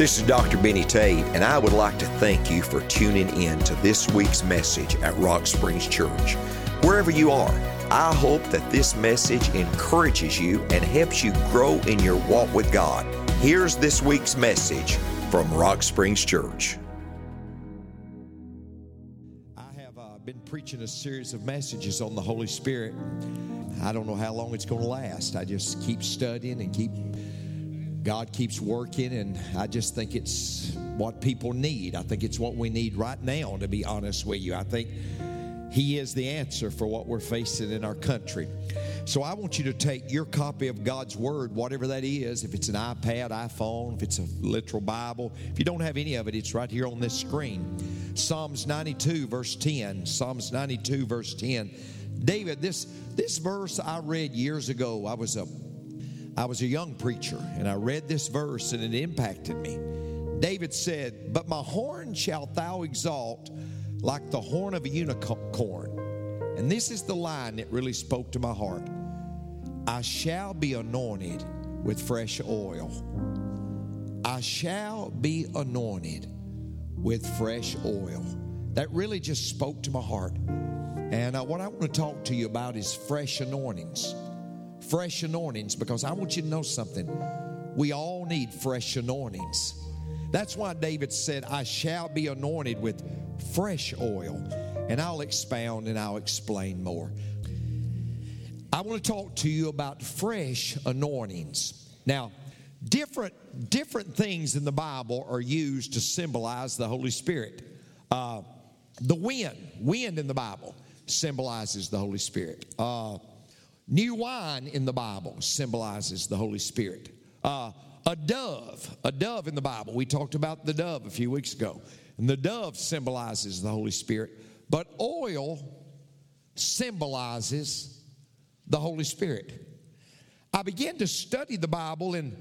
This is Dr. Benny Tate, and I would like to thank you for tuning in to this week's message at Rock Springs Church. Wherever you are, I hope that this message encourages you and helps you grow in your walk with God. Here's this week's message from Rock Springs Church. I have uh, been preaching a series of messages on the Holy Spirit. I don't know how long it's going to last. I just keep studying and keep God keeps working, and I just think it's what people need. I think it's what we need right now, to be honest with you. I think He is the answer for what we're facing in our country. So I want you to take your copy of God's Word, whatever that is, if it's an iPad, iPhone, if it's a literal Bible. If you don't have any of it, it's right here on this screen. Psalms 92, verse 10. Psalms 92, verse 10. David, this, this verse I read years ago. I was a I was a young preacher and I read this verse and it impacted me. David said, But my horn shalt thou exalt like the horn of a unicorn. And this is the line that really spoke to my heart I shall be anointed with fresh oil. I shall be anointed with fresh oil. That really just spoke to my heart. And uh, what I want to talk to you about is fresh anointings fresh anointings because I want you to know something. We all need fresh anointings. That's why David said, I shall be anointed with fresh oil. And I'll expound and I'll explain more. I want to talk to you about fresh anointings. Now, different different things in the Bible are used to symbolize the Holy Spirit. Uh, the wind, wind in the Bible symbolizes the Holy Spirit. Uh, New wine in the Bible symbolizes the Holy Spirit. Uh, a dove, a dove in the Bible. We talked about the dove a few weeks ago. And the dove symbolizes the Holy Spirit. But oil symbolizes the Holy Spirit. I began to study the Bible in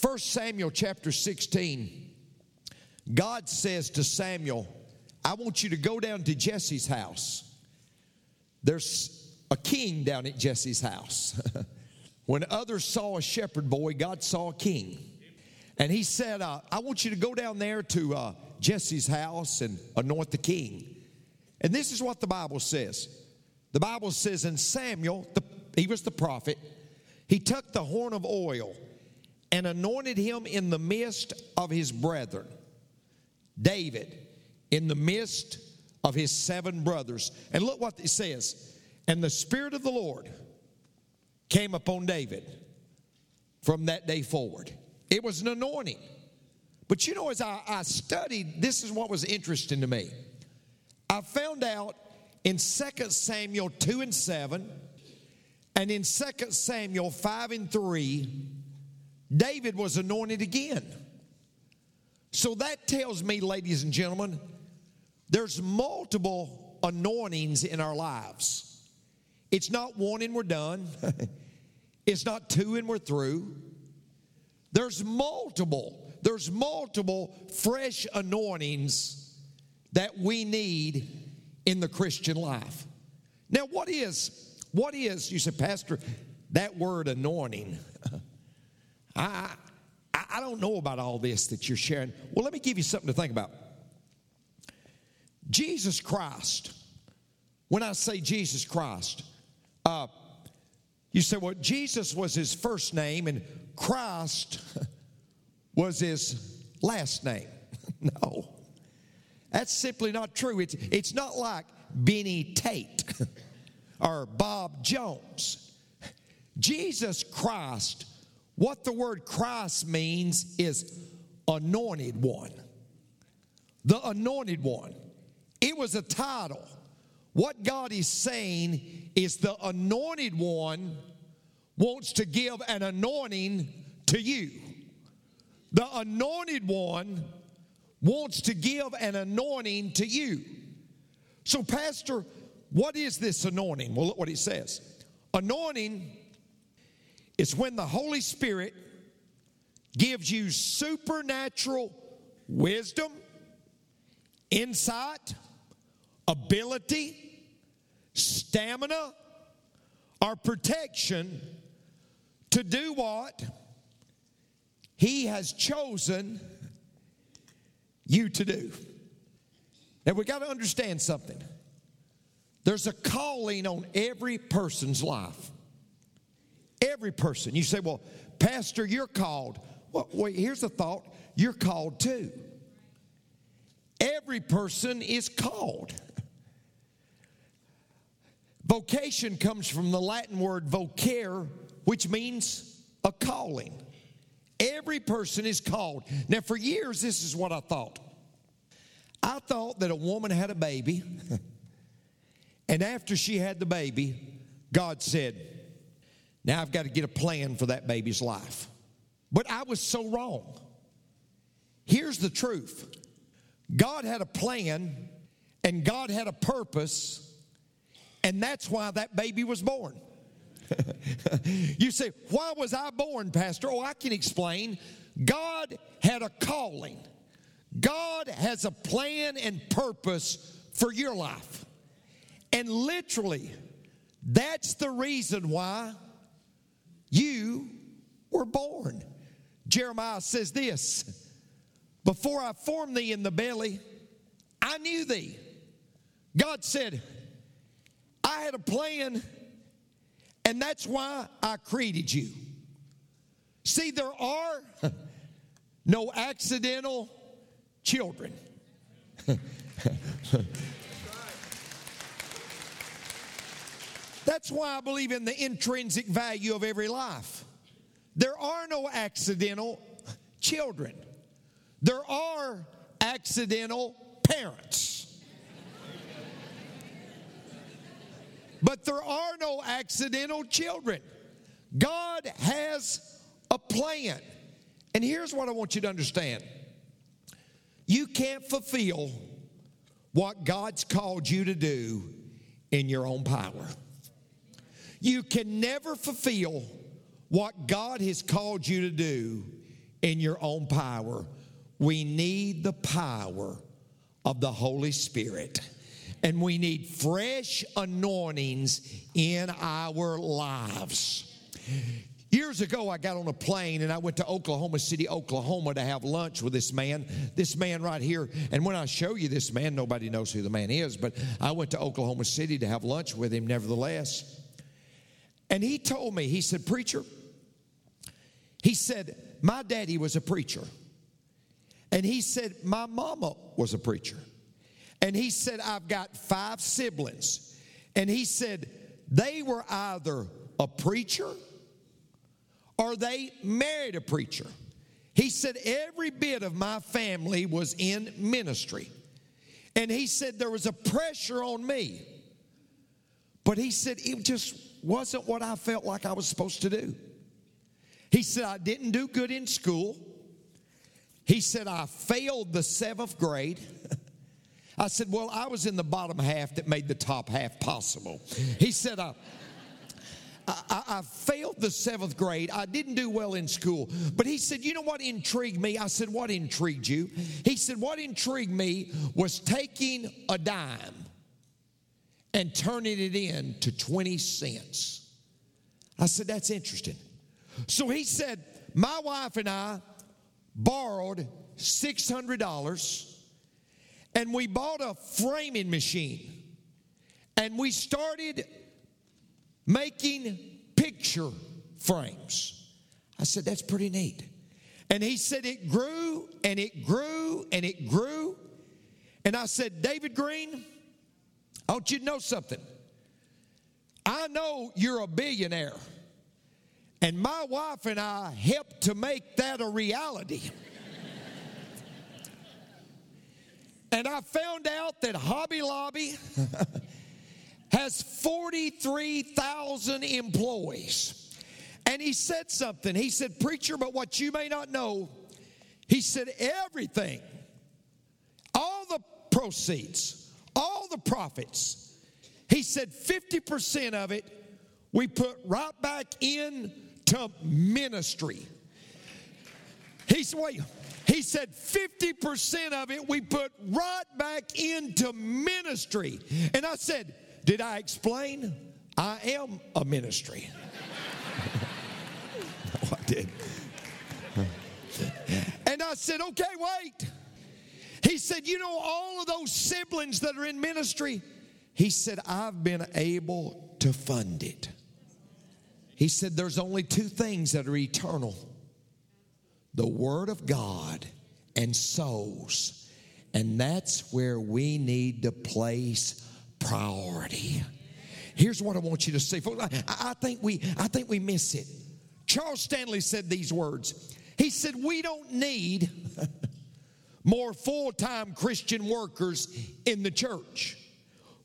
1 Samuel chapter 16. God says to Samuel, I want you to go down to Jesse's house. There's a king down at Jesse's house. when others saw a shepherd boy, God saw a king. And he said, uh, I want you to go down there to uh, Jesse's house and anoint the king. And this is what the Bible says. The Bible says, in Samuel, the, he was the prophet, he took the horn of oil and anointed him in the midst of his brethren. David, in the midst of his seven brothers. And look what it says and the Spirit of the Lord came upon David from that day forward. It was an anointing. But you know, as I, I studied, this is what was interesting to me. I found out in 2 Samuel 2 and 7 and in 2 Samuel 5 and 3, David was anointed again. So that tells me, ladies and gentlemen, there's multiple anointings in our lives. It's not one and we're done. it's not two and we're through. There's multiple, there's multiple fresh anointings that we need in the Christian life. Now, what is, what is, you said, Pastor, that word anointing? I, I, I don't know about all this that you're sharing. Well, let me give you something to think about. Jesus Christ, when I say Jesus Christ, uh, you say, well, Jesus was his first name and Christ was his last name. no, that's simply not true. It's, it's not like Benny Tate or Bob Jones. Jesus Christ, what the word Christ means is anointed one. The anointed one. It was a title. What God is saying is the anointed one wants to give an anointing to you. The anointed one wants to give an anointing to you. So, Pastor, what is this anointing? Well, look what it says. Anointing is when the Holy Spirit gives you supernatural wisdom, insight, ability, stamina or protection to do what He has chosen you to do. And we got to understand something. There's a calling on every person's life. Every person. You say, well, Pastor, you're called. Well, wait, here's the thought you're called too. Every person is called. Vocation comes from the Latin word vocare, which means a calling. Every person is called. Now, for years, this is what I thought. I thought that a woman had a baby, and after she had the baby, God said, Now I've got to get a plan for that baby's life. But I was so wrong. Here's the truth God had a plan, and God had a purpose, and that's why that baby was born. you say, Why was I born, Pastor? Oh, I can explain. God had a calling. God has a plan and purpose for your life. And literally, that's the reason why you were born. Jeremiah says this Before I formed thee in the belly, I knew thee. God said, I had a plan, and that's why I created you. See, there are no accidental children. That's why I believe in the intrinsic value of every life. There are no accidental children, there are accidental parents. But there are no accidental children. God has a plan. And here's what I want you to understand you can't fulfill what God's called you to do in your own power. You can never fulfill what God has called you to do in your own power. We need the power of the Holy Spirit. And we need fresh anointings in our lives. Years ago, I got on a plane and I went to Oklahoma City, Oklahoma to have lunch with this man, this man right here. And when I show you this man, nobody knows who the man is, but I went to Oklahoma City to have lunch with him nevertheless. And he told me, he said, Preacher, he said, My daddy was a preacher. And he said, My mama was a preacher. And he said, I've got five siblings. And he said, They were either a preacher or they married a preacher. He said, Every bit of my family was in ministry. And he said, There was a pressure on me. But he said, It just wasn't what I felt like I was supposed to do. He said, I didn't do good in school. He said, I failed the seventh grade. I said, Well, I was in the bottom half that made the top half possible. He said, I. I, I, failed the seventh grade. I didn't do well in school. But he said, You know what intrigued me? I said, What intrigued you? He said, What intrigued me was taking a dime and turning it in to 20 cents. I said, That's interesting. So he said, My wife and I borrowed $600 and we bought a framing machine and we started making picture frames. I said, That's pretty neat. And he said, It grew and it grew and it grew. And I said, David Green, I want you to know something. I know you're a billionaire. And my wife and I helped to make that a reality. And I found out that Hobby Lobby has 43,000 employees. And he said something. He said, Preacher, but what you may not know, he said, everything, all the proceeds, all the profits, he said 50% of it we put right back in to ministry. He said, wait, he said 50% of it we put right back into ministry. And I said, did I explain? I am a ministry. no, I did. And I said, okay, wait. He said, You know, all of those siblings that are in ministry, he said, I've been able to fund it. He said, There's only two things that are eternal the Word of God and souls. And that's where we need to place priority. Here's what I want you to see. I think we I think we miss it. Charles Stanley said these words. He said, We don't need more full time Christian workers in the church.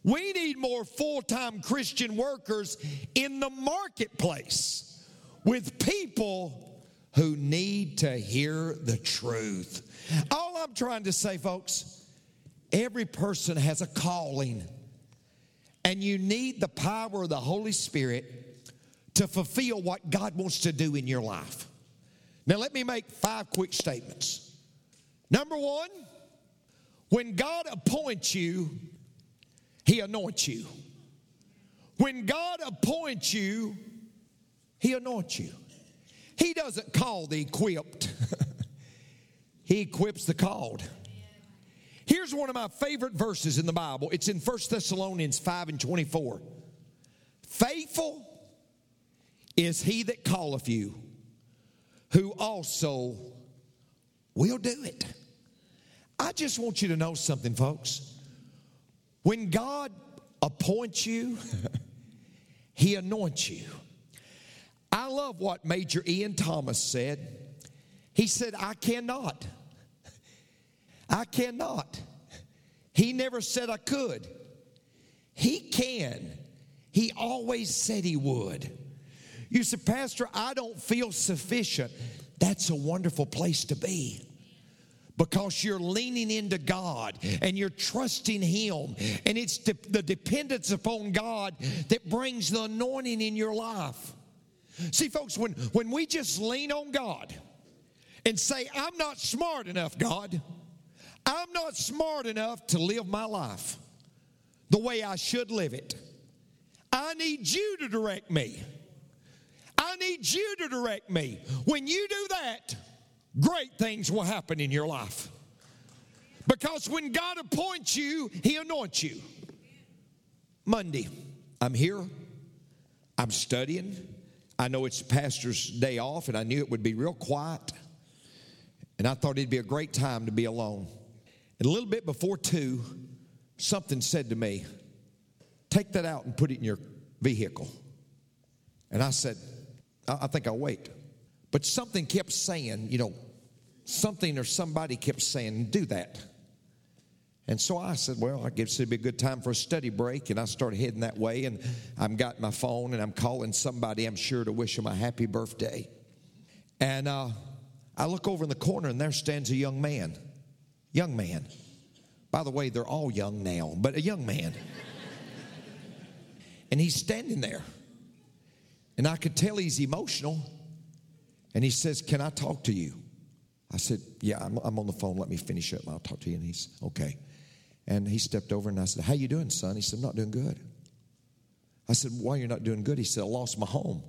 We need more full time Christian workers in the marketplace with people who need to hear the truth. All I'm trying to say, folks, every person has a calling, and you need the power of the Holy Spirit to fulfill what God wants to do in your life. Now, let me make five quick statements. Number one, when God appoints you, He anoints you. When God appoints you, He anoints you. He doesn't call the equipped, He equips the called. Here's one of my favorite verses in the Bible. It's in 1 Thessalonians 5 and 24. Faithful is he that calleth you, who also will do it. I just want you to know something, folks. When God appoints you, he anoints you. I love what Major Ian Thomas said. He said, I cannot. I cannot. He never said I could. He can. He always said he would. You said, Pastor, I don't feel sufficient. That's a wonderful place to be because you're leaning into God and you're trusting Him. And it's de- the dependence upon God that brings the anointing in your life. See, folks, when, when we just lean on God and say, I'm not smart enough, God, I'm not smart enough to live my life the way I should live it. I need you to direct me. I need you to direct me. When you do that, great things will happen in your life. Because when God appoints you, He anoints you. Monday, I'm here, I'm studying. I know it's pastor's day off, and I knew it would be real quiet. And I thought it'd be a great time to be alone. And a little bit before two, something said to me, Take that out and put it in your vehicle. And I said, I, I think I'll wait. But something kept saying, you know, something or somebody kept saying, do that. And so I said, well, I guess it'd be a good time for a study break. And I started heading that way. And I've got my phone and I'm calling somebody, I'm sure, to wish them a happy birthday. And uh, I look over in the corner and there stands a young man. Young man. By the way, they're all young now, but a young man. and he's standing there. And I could tell he's emotional. And he says, Can I talk to you? I said, Yeah, I'm, I'm on the phone. Let me finish up I'll talk to you. And he's, Okay. And he stepped over and I said, How you doing, son? He said, I'm Not doing good. I said, Why you're not doing good? He said, I lost my home.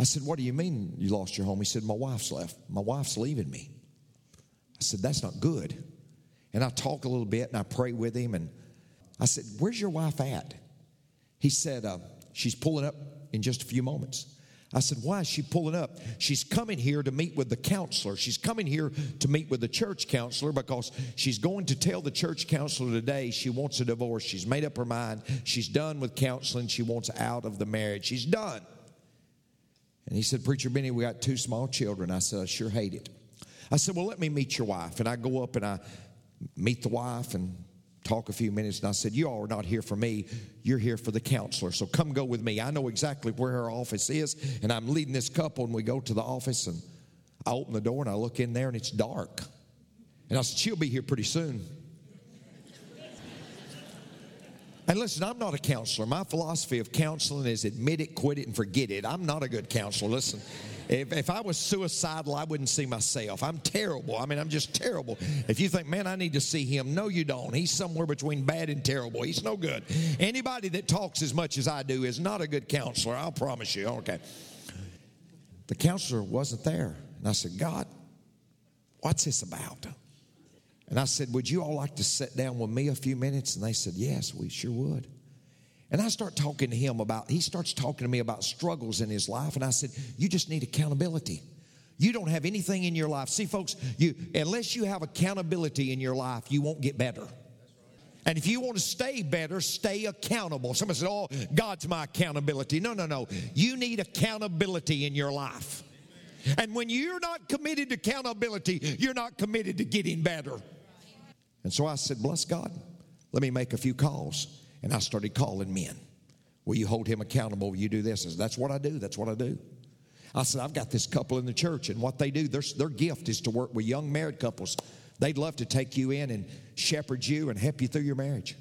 I said, What do you mean you lost your home? He said, My wife's left. My wife's leaving me. I said, That's not good. And I talk a little bit and I pray with him. And I said, Where's your wife at? He said, uh, She's pulling up in just a few moments. I said, Why is she pulling up? She's coming here to meet with the counselor. She's coming here to meet with the church counselor because she's going to tell the church counselor today she wants a divorce. She's made up her mind. She's done with counseling. She wants out of the marriage. She's done. And he said, Preacher Benny, we got two small children. I said, I sure hate it. I said, Well, let me meet your wife. And I go up and I meet the wife and talk a few minutes. And I said, You all are not here for me. You're here for the counselor. So come go with me. I know exactly where her office is. And I'm leading this couple. And we go to the office. And I open the door and I look in there and it's dark. And I said, She'll be here pretty soon. And listen, I'm not a counselor. My philosophy of counseling is admit it, quit it, and forget it. I'm not a good counselor. Listen, if, if I was suicidal, I wouldn't see myself. I'm terrible. I mean, I'm just terrible. If you think, man, I need to see him, no, you don't. He's somewhere between bad and terrible. He's no good. Anybody that talks as much as I do is not a good counselor. I'll promise you. Okay. The counselor wasn't there. And I said, God, what's this about? And I said, Would you all like to sit down with me a few minutes? And they said, Yes, we sure would. And I start talking to him about, he starts talking to me about struggles in his life. And I said, You just need accountability. You don't have anything in your life. See, folks, you unless you have accountability in your life, you won't get better. And if you want to stay better, stay accountable. Somebody said, Oh, God's my accountability. No, no, no. You need accountability in your life. And when you're not committed to accountability, you're not committed to getting better. And so I said, Bless God. Let me make a few calls. And I started calling men. Will you hold him accountable? Will you do this? Said, That's what I do. That's what I do. I said, I've got this couple in the church, and what they do, their, their gift is to work with young married couples. They'd love to take you in and shepherd you and help you through your marriage.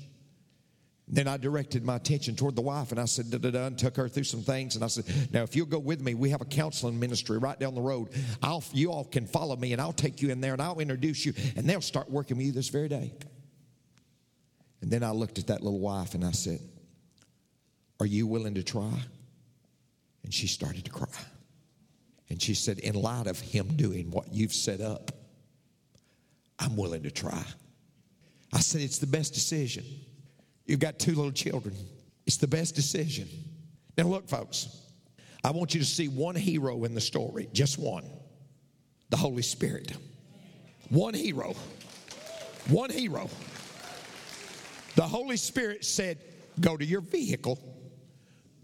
Then I directed my attention toward the wife and I said, da da da, and took her through some things. And I said, Now, if you'll go with me, we have a counseling ministry right down the road. I'll, you all can follow me and I'll take you in there and I'll introduce you, and they'll start working with you this very day. And then I looked at that little wife and I said, Are you willing to try? And she started to cry. And she said, In light of him doing what you've set up, I'm willing to try. I said, It's the best decision. You've got two little children. It's the best decision. Now, look, folks, I want you to see one hero in the story, just one the Holy Spirit. One hero. One hero. The Holy Spirit said, Go to your vehicle.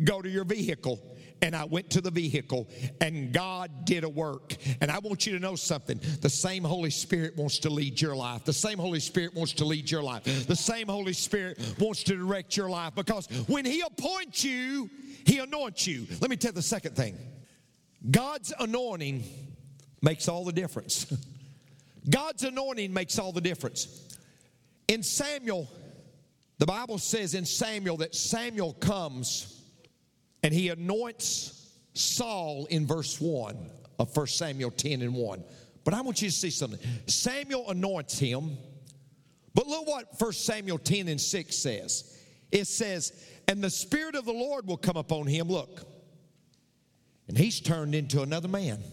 Go to your vehicle and I went to the vehicle, and God did a work. And I want you to know something the same Holy Spirit wants to lead your life. The same Holy Spirit wants to lead your life. The same Holy Spirit wants to direct your life because when He appoints you, He anoints you. Let me tell you the second thing God's anointing makes all the difference. God's anointing makes all the difference. In Samuel, the Bible says in Samuel that Samuel comes and he anoints Saul in verse 1 of 1 Samuel 10 and 1. But I want you to see something. Samuel anoints him, but look what 1 Samuel 10 and 6 says. It says, And the Spirit of the Lord will come upon him. Look, and he's turned into another man.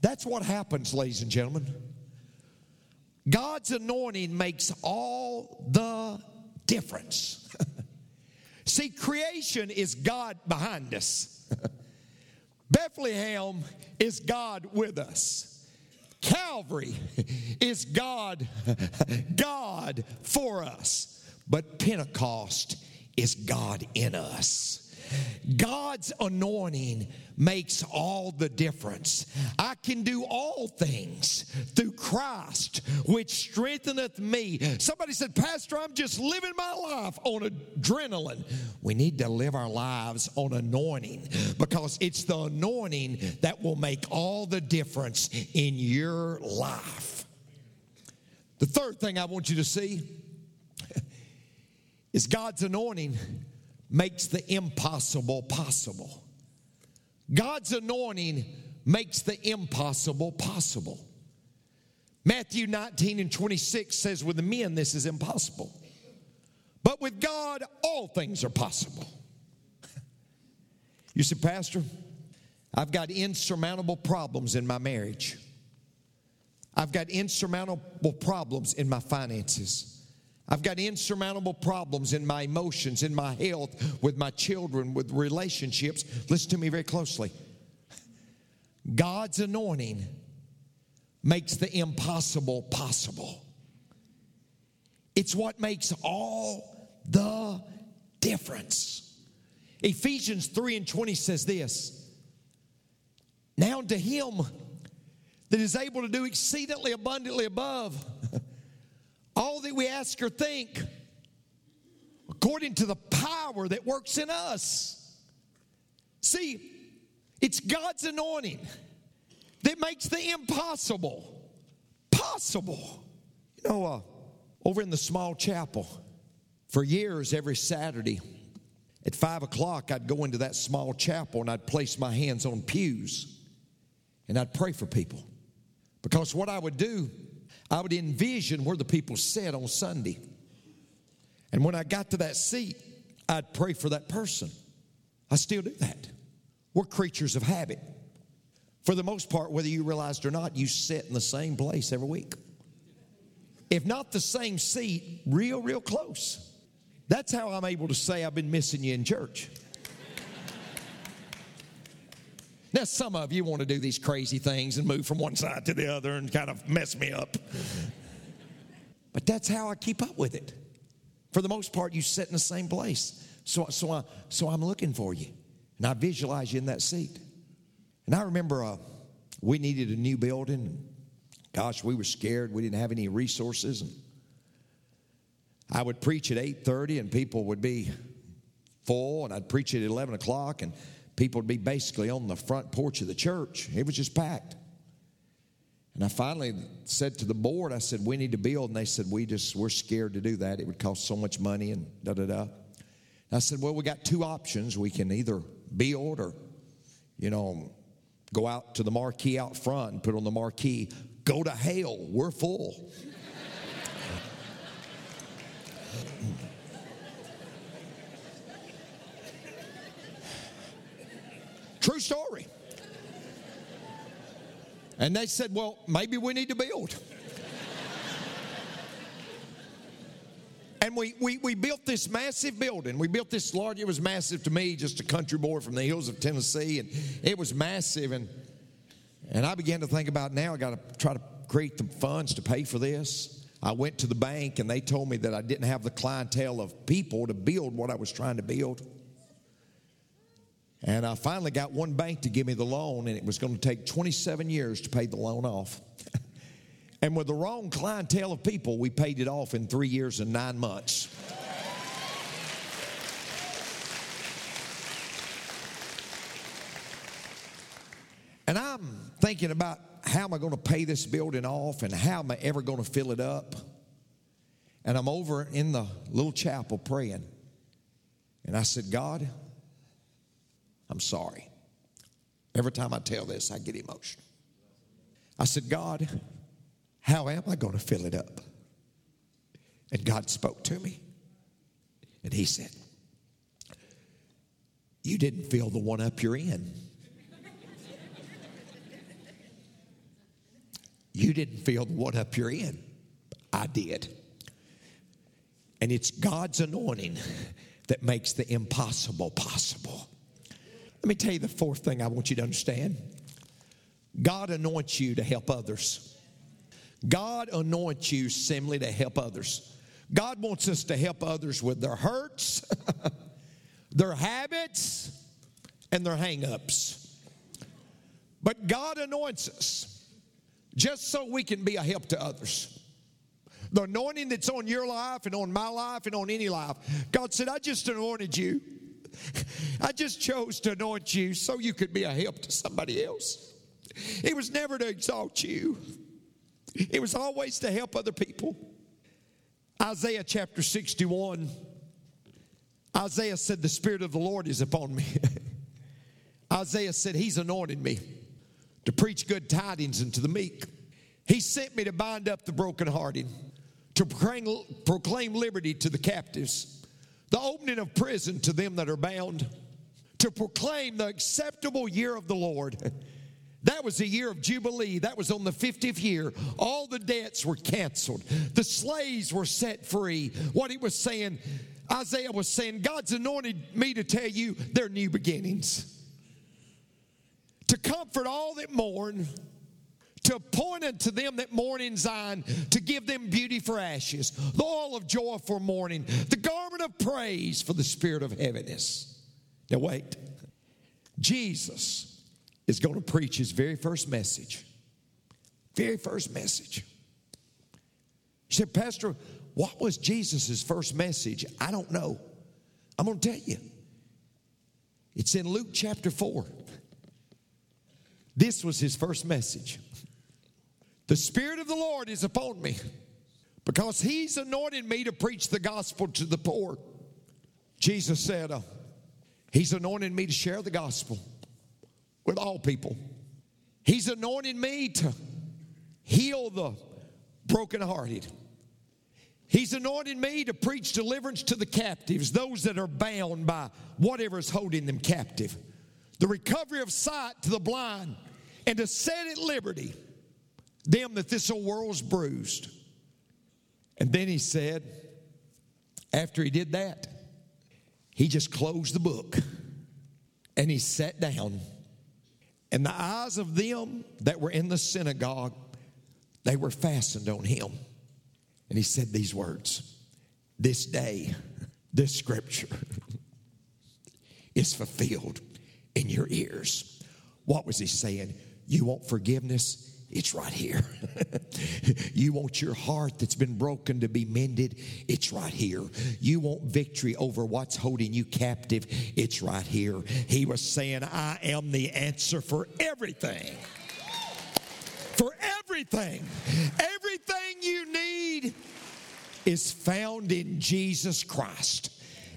That's what happens, ladies and gentlemen. God's anointing makes all the difference. See, creation is God behind us. Bethlehem is God with us. Calvary is God, God for us. But Pentecost is God in us. God's anointing makes all the difference. I can do all things through Christ, which strengtheneth me. Somebody said, Pastor, I'm just living my life on adrenaline. We need to live our lives on anointing because it's the anointing that will make all the difference in your life. The third thing I want you to see is God's anointing makes the impossible possible. God's anointing makes the impossible possible. Matthew 19 and 26 says, With the men, this is impossible. But with God, all things are possible. You see, Pastor, I've got insurmountable problems in my marriage. I've got insurmountable problems in my finances. I've got insurmountable problems in my emotions, in my health, with my children, with relationships. Listen to me very closely. God's anointing makes the impossible possible. It's what makes all the difference. Ephesians 3 and 20 says this Now to him that is able to do exceedingly abundantly above all that we ask or think according to the power that works in us. See, it's God's anointing that makes the impossible possible. You know, uh, over in the small chapel, for years, every Saturday at five o'clock, I'd go into that small chapel and I'd place my hands on pews and I'd pray for people. Because what I would do I would envision where the people sat on Sunday. And when I got to that seat, I'd pray for that person. I still do that. We're creatures of habit. For the most part, whether you realized or not, you sit in the same place every week. If not the same seat, real, real close. That's how I'm able to say I've been missing you in church. Now, some of you want to do these crazy things and move from one side to the other and kind of mess me up. But that's how I keep up with it. For the most part, you sit in the same place. So, so, I, so I'm looking for you. And I visualize you in that seat. And I remember uh, we needed a new building. Gosh, we were scared. We didn't have any resources. And I would preach at 8.30 and people would be full. And I'd preach at 11 o'clock and people would be basically on the front porch of the church. It was just packed. And I finally said to the board, I said, we need to build. And they said, we just, we're scared to do that. It would cost so much money and da da da. I said, well, we got two options. We can either build or, you know, go out to the marquee out front and put on the marquee, go to hell, we're full. Story. And they said, Well, maybe we need to build. and we, we, we built this massive building. We built this large, it was massive to me, just a country boy from the hills of Tennessee. And it was massive. And, and I began to think about now, I got to try to create the funds to pay for this. I went to the bank and they told me that I didn't have the clientele of people to build what I was trying to build. And I finally got one bank to give me the loan, and it was going to take 27 years to pay the loan off. and with the wrong clientele of people, we paid it off in three years and nine months. and I'm thinking about how am I going to pay this building off and how am I ever going to fill it up? And I'm over in the little chapel praying. And I said, God, I'm sorry. Every time I tell this, I get emotional. I said, God, how am I going to fill it up? And God spoke to me. And He said, You didn't fill the one up you're in. You didn't fill the one up you're in. I did. And it's God's anointing that makes the impossible possible. Let me tell you the fourth thing I want you to understand God anoints you to help others. God anoints you simply to help others. God wants us to help others with their hurts, their habits, and their hangups. But God anoints us just so we can be a help to others. The anointing that's on your life and on my life and on any life, God said, I just anointed you I just chose to anoint you so you could be a help to somebody else. It was never to exalt you, it was always to help other people. Isaiah chapter 61, Isaiah said, The Spirit of the Lord is upon me. Isaiah said, He's anointed me to preach good tidings unto the meek. He sent me to bind up the brokenhearted, to proclaim, proclaim liberty to the captives the opening of prison to them that are bound, to proclaim the acceptable year of the Lord. That was a year of Jubilee. That was on the 50th year. All the debts were canceled. The slaves were set free. What he was saying, Isaiah was saying, God's anointed me to tell you they're new beginnings. To comfort all that mourn, to point unto them that mourn in Zion, to give them beauty for ashes, the oil of joy for mourning, the garment of praise for the spirit of heaviness. Now, wait. Jesus is going to preach his very first message. Very first message. Said, Pastor, what was Jesus' first message? I don't know. I'm going to tell you. It's in Luke chapter 4. This was his first message. The Spirit of the Lord is upon me because He's anointed me to preach the gospel to the poor. Jesus said, uh, He's anointed me to share the gospel with all people. He's anointed me to heal the brokenhearted. He's anointed me to preach deliverance to the captives, those that are bound by whatever is holding them captive. The recovery of sight to the blind and to set at liberty them that this old world's bruised. And then he said, after he did that, he just closed the book and he sat down. And the eyes of them that were in the synagogue, they were fastened on him. And he said these words This day, this scripture is fulfilled in your ears. What was he saying? You want forgiveness? It's right here. you want your heart that's been broken to be mended? It's right here. You want victory over what's holding you captive? It's right here. He was saying, I am the answer for everything. For everything. Everything you need is found in Jesus Christ.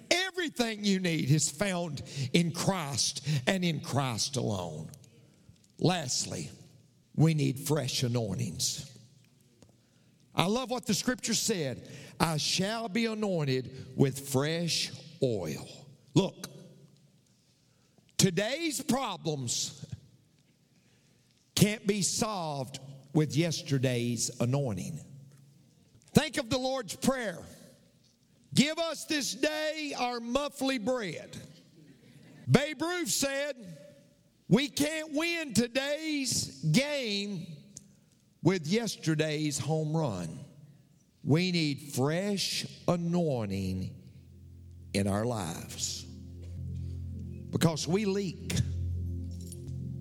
Everything you need is found in Christ and in Christ alone. Lastly, we need fresh anointings. I love what the scripture said I shall be anointed with fresh oil. Look, today's problems can't be solved with yesterday's anointing. Think of the Lord's Prayer Give us this day our monthly bread. Babe Ruth said, we can't win today's game with yesterday's home run. We need fresh anointing in our lives because we leak.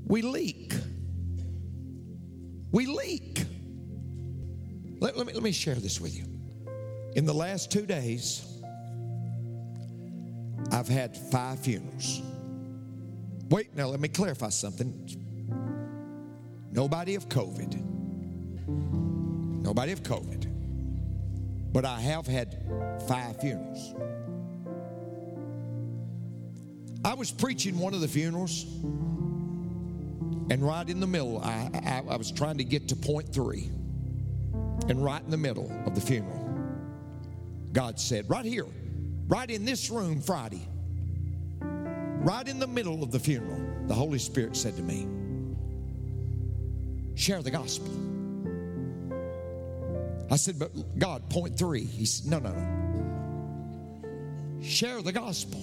We leak. We leak. Let, let, me, let me share this with you. In the last two days, I've had five funerals. Wait, now let me clarify something. Nobody of COVID. Nobody of COVID. But I have had five funerals. I was preaching one of the funerals, and right in the middle, I, I, I was trying to get to point three. And right in the middle of the funeral, God said, right here, right in this room Friday, right in the middle of the funeral, the Holy Spirit said to me, Share the gospel. I said, But God, point three. He said, No, no, no. Share the gospel.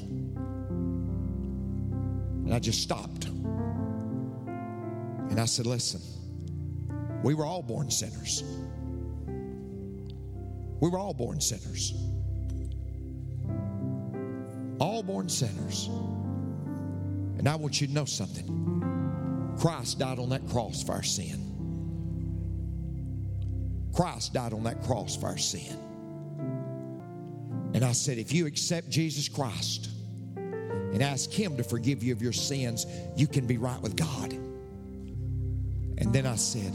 And I just stopped. And I said, Listen, we were all born sinners. We were all born sinners. All born sinners. And I want you to know something. Christ died on that cross for our sin. Christ died on that cross for our sin. And I said, if you accept Jesus Christ and ask Him to forgive you of your sins, you can be right with God. And then I said,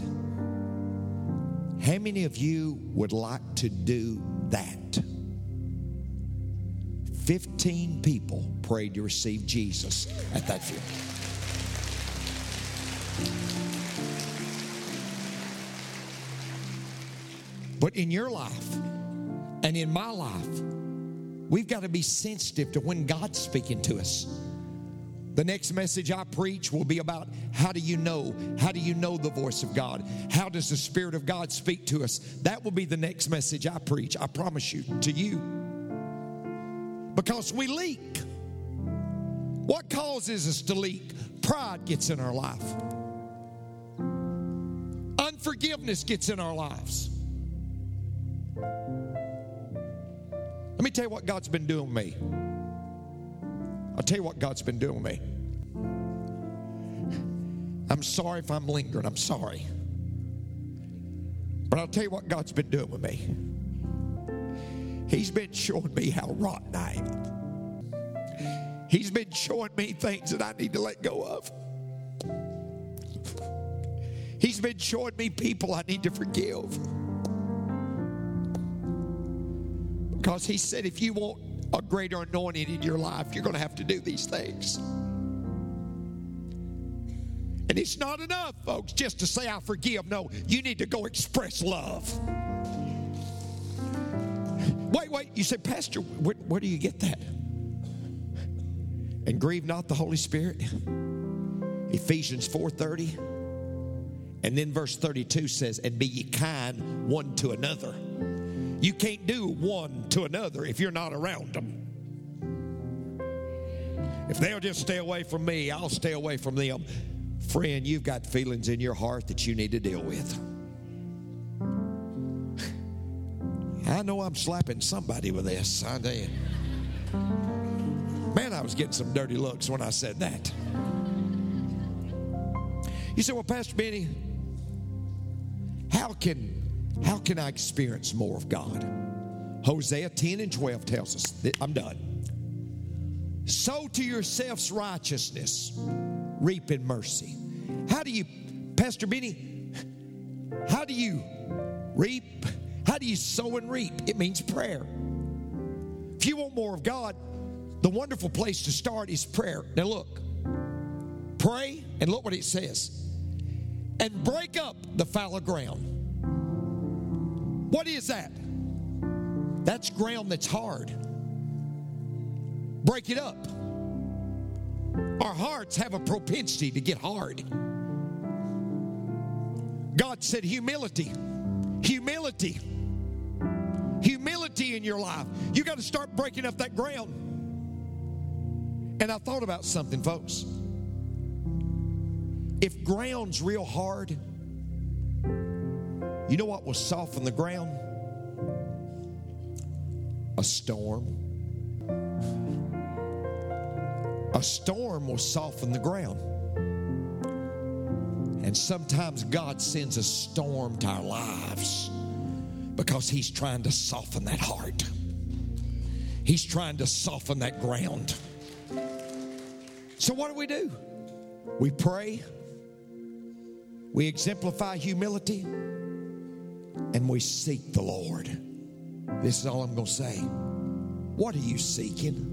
how many of you would like to do that? 15 people prayed to receive Jesus at that funeral. But in your life and in my life, we've got to be sensitive to when God's speaking to us. The next message I preach will be about how do you know? How do you know the voice of God? How does the Spirit of God speak to us? That will be the next message I preach, I promise you, to you. Because we leak. What causes us to leak? Pride gets in our life, unforgiveness gets in our lives. Let me tell you what God's been doing with me. I'll tell you what God's been doing with me. I'm sorry if I'm lingering. I'm sorry. But I'll tell you what God's been doing with me. He's been showing me how rotten I am. He's been showing me things that I need to let go of. He's been showing me people I need to forgive. Because He said, if you want a greater anointing in your life, you're going to have to do these things. And it's not enough, folks, just to say, I forgive. No, you need to go express love. Wait, wait. You say, Pastor, where, where do you get that? And grieve not the Holy Spirit. Ephesians 4:30. And then verse 32 says, And be ye kind one to another. You can't do one to another if you're not around them. If they'll just stay away from me, I'll stay away from them. Friend, you've got feelings in your heart that you need to deal with. I know I'm slapping somebody with this. I you. Man, I was getting some dirty looks when I said that. You say, well, Pastor Benny, how can how can I experience more of God? Hosea 10 and 12 tells us that I'm done. Sow to yourselves righteousness, reap in mercy. How do you, Pastor Benny, how do you reap? Do you sow and reap? It means prayer. If you want more of God, the wonderful place to start is prayer. Now, look, pray, and look what it says and break up the fallow ground. What is that? That's ground that's hard. Break it up. Our hearts have a propensity to get hard. God said, humility, humility, humility in your life. You got to start breaking up that ground. And I thought about something, folks. If ground's real hard, you know what will soften the ground? A storm. A storm will soften the ground. And sometimes God sends a storm to our lives because He's trying to soften that heart. He's trying to soften that ground. So, what do we do? We pray, we exemplify humility, and we seek the Lord. This is all I'm going to say. What are you seeking?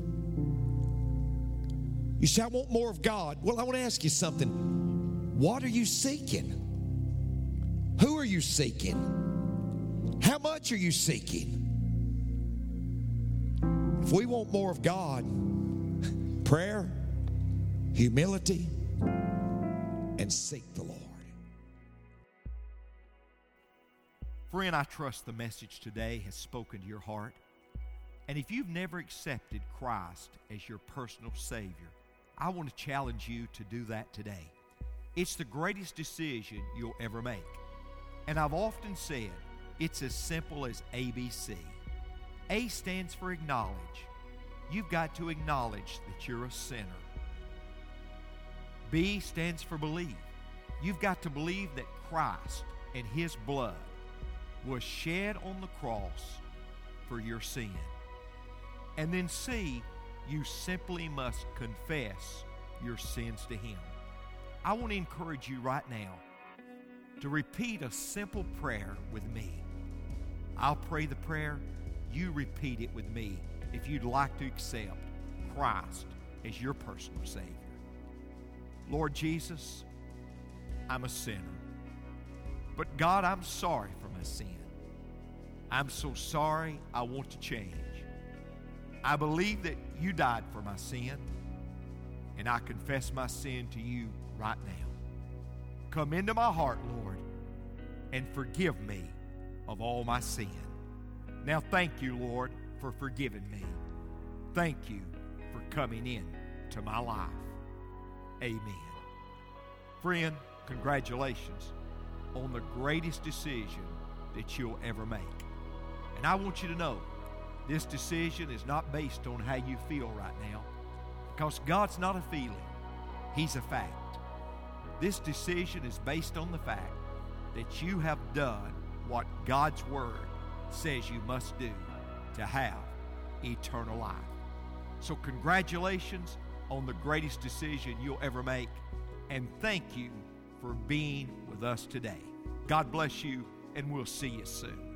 You say, I want more of God. Well, I want to ask you something. What are you seeking? Who are you seeking? How much are you seeking? If we want more of God, prayer, humility, and seek the Lord. Friend, I trust the message today has spoken to your heart. And if you've never accepted Christ as your personal Savior, I want to challenge you to do that today. It's the greatest decision you'll ever make. And I've often said it's as simple as ABC. A stands for acknowledge. You've got to acknowledge that you're a sinner. B stands for believe. You've got to believe that Christ and His blood was shed on the cross for your sin. And then C, you simply must confess your sins to Him. I want to encourage you right now to repeat a simple prayer with me. I'll pray the prayer, you repeat it with me if you'd like to accept Christ as your personal Savior. Lord Jesus, I'm a sinner. But God, I'm sorry for my sin. I'm so sorry I want to change. I believe that you died for my sin, and I confess my sin to you right now. Come into my heart, Lord, and forgive me of all my sin. Now, thank you, Lord, for forgiving me. Thank you for coming in to my life. Amen. Friend, congratulations on the greatest decision that you'll ever make. And I want you to know this decision is not based on how you feel right now because God's not a feeling, He's a fact. This decision is based on the fact that you have done what God's Word says you must do to have eternal life. So, congratulations on the greatest decision you'll ever make, and thank you for being with us today. God bless you, and we'll see you soon.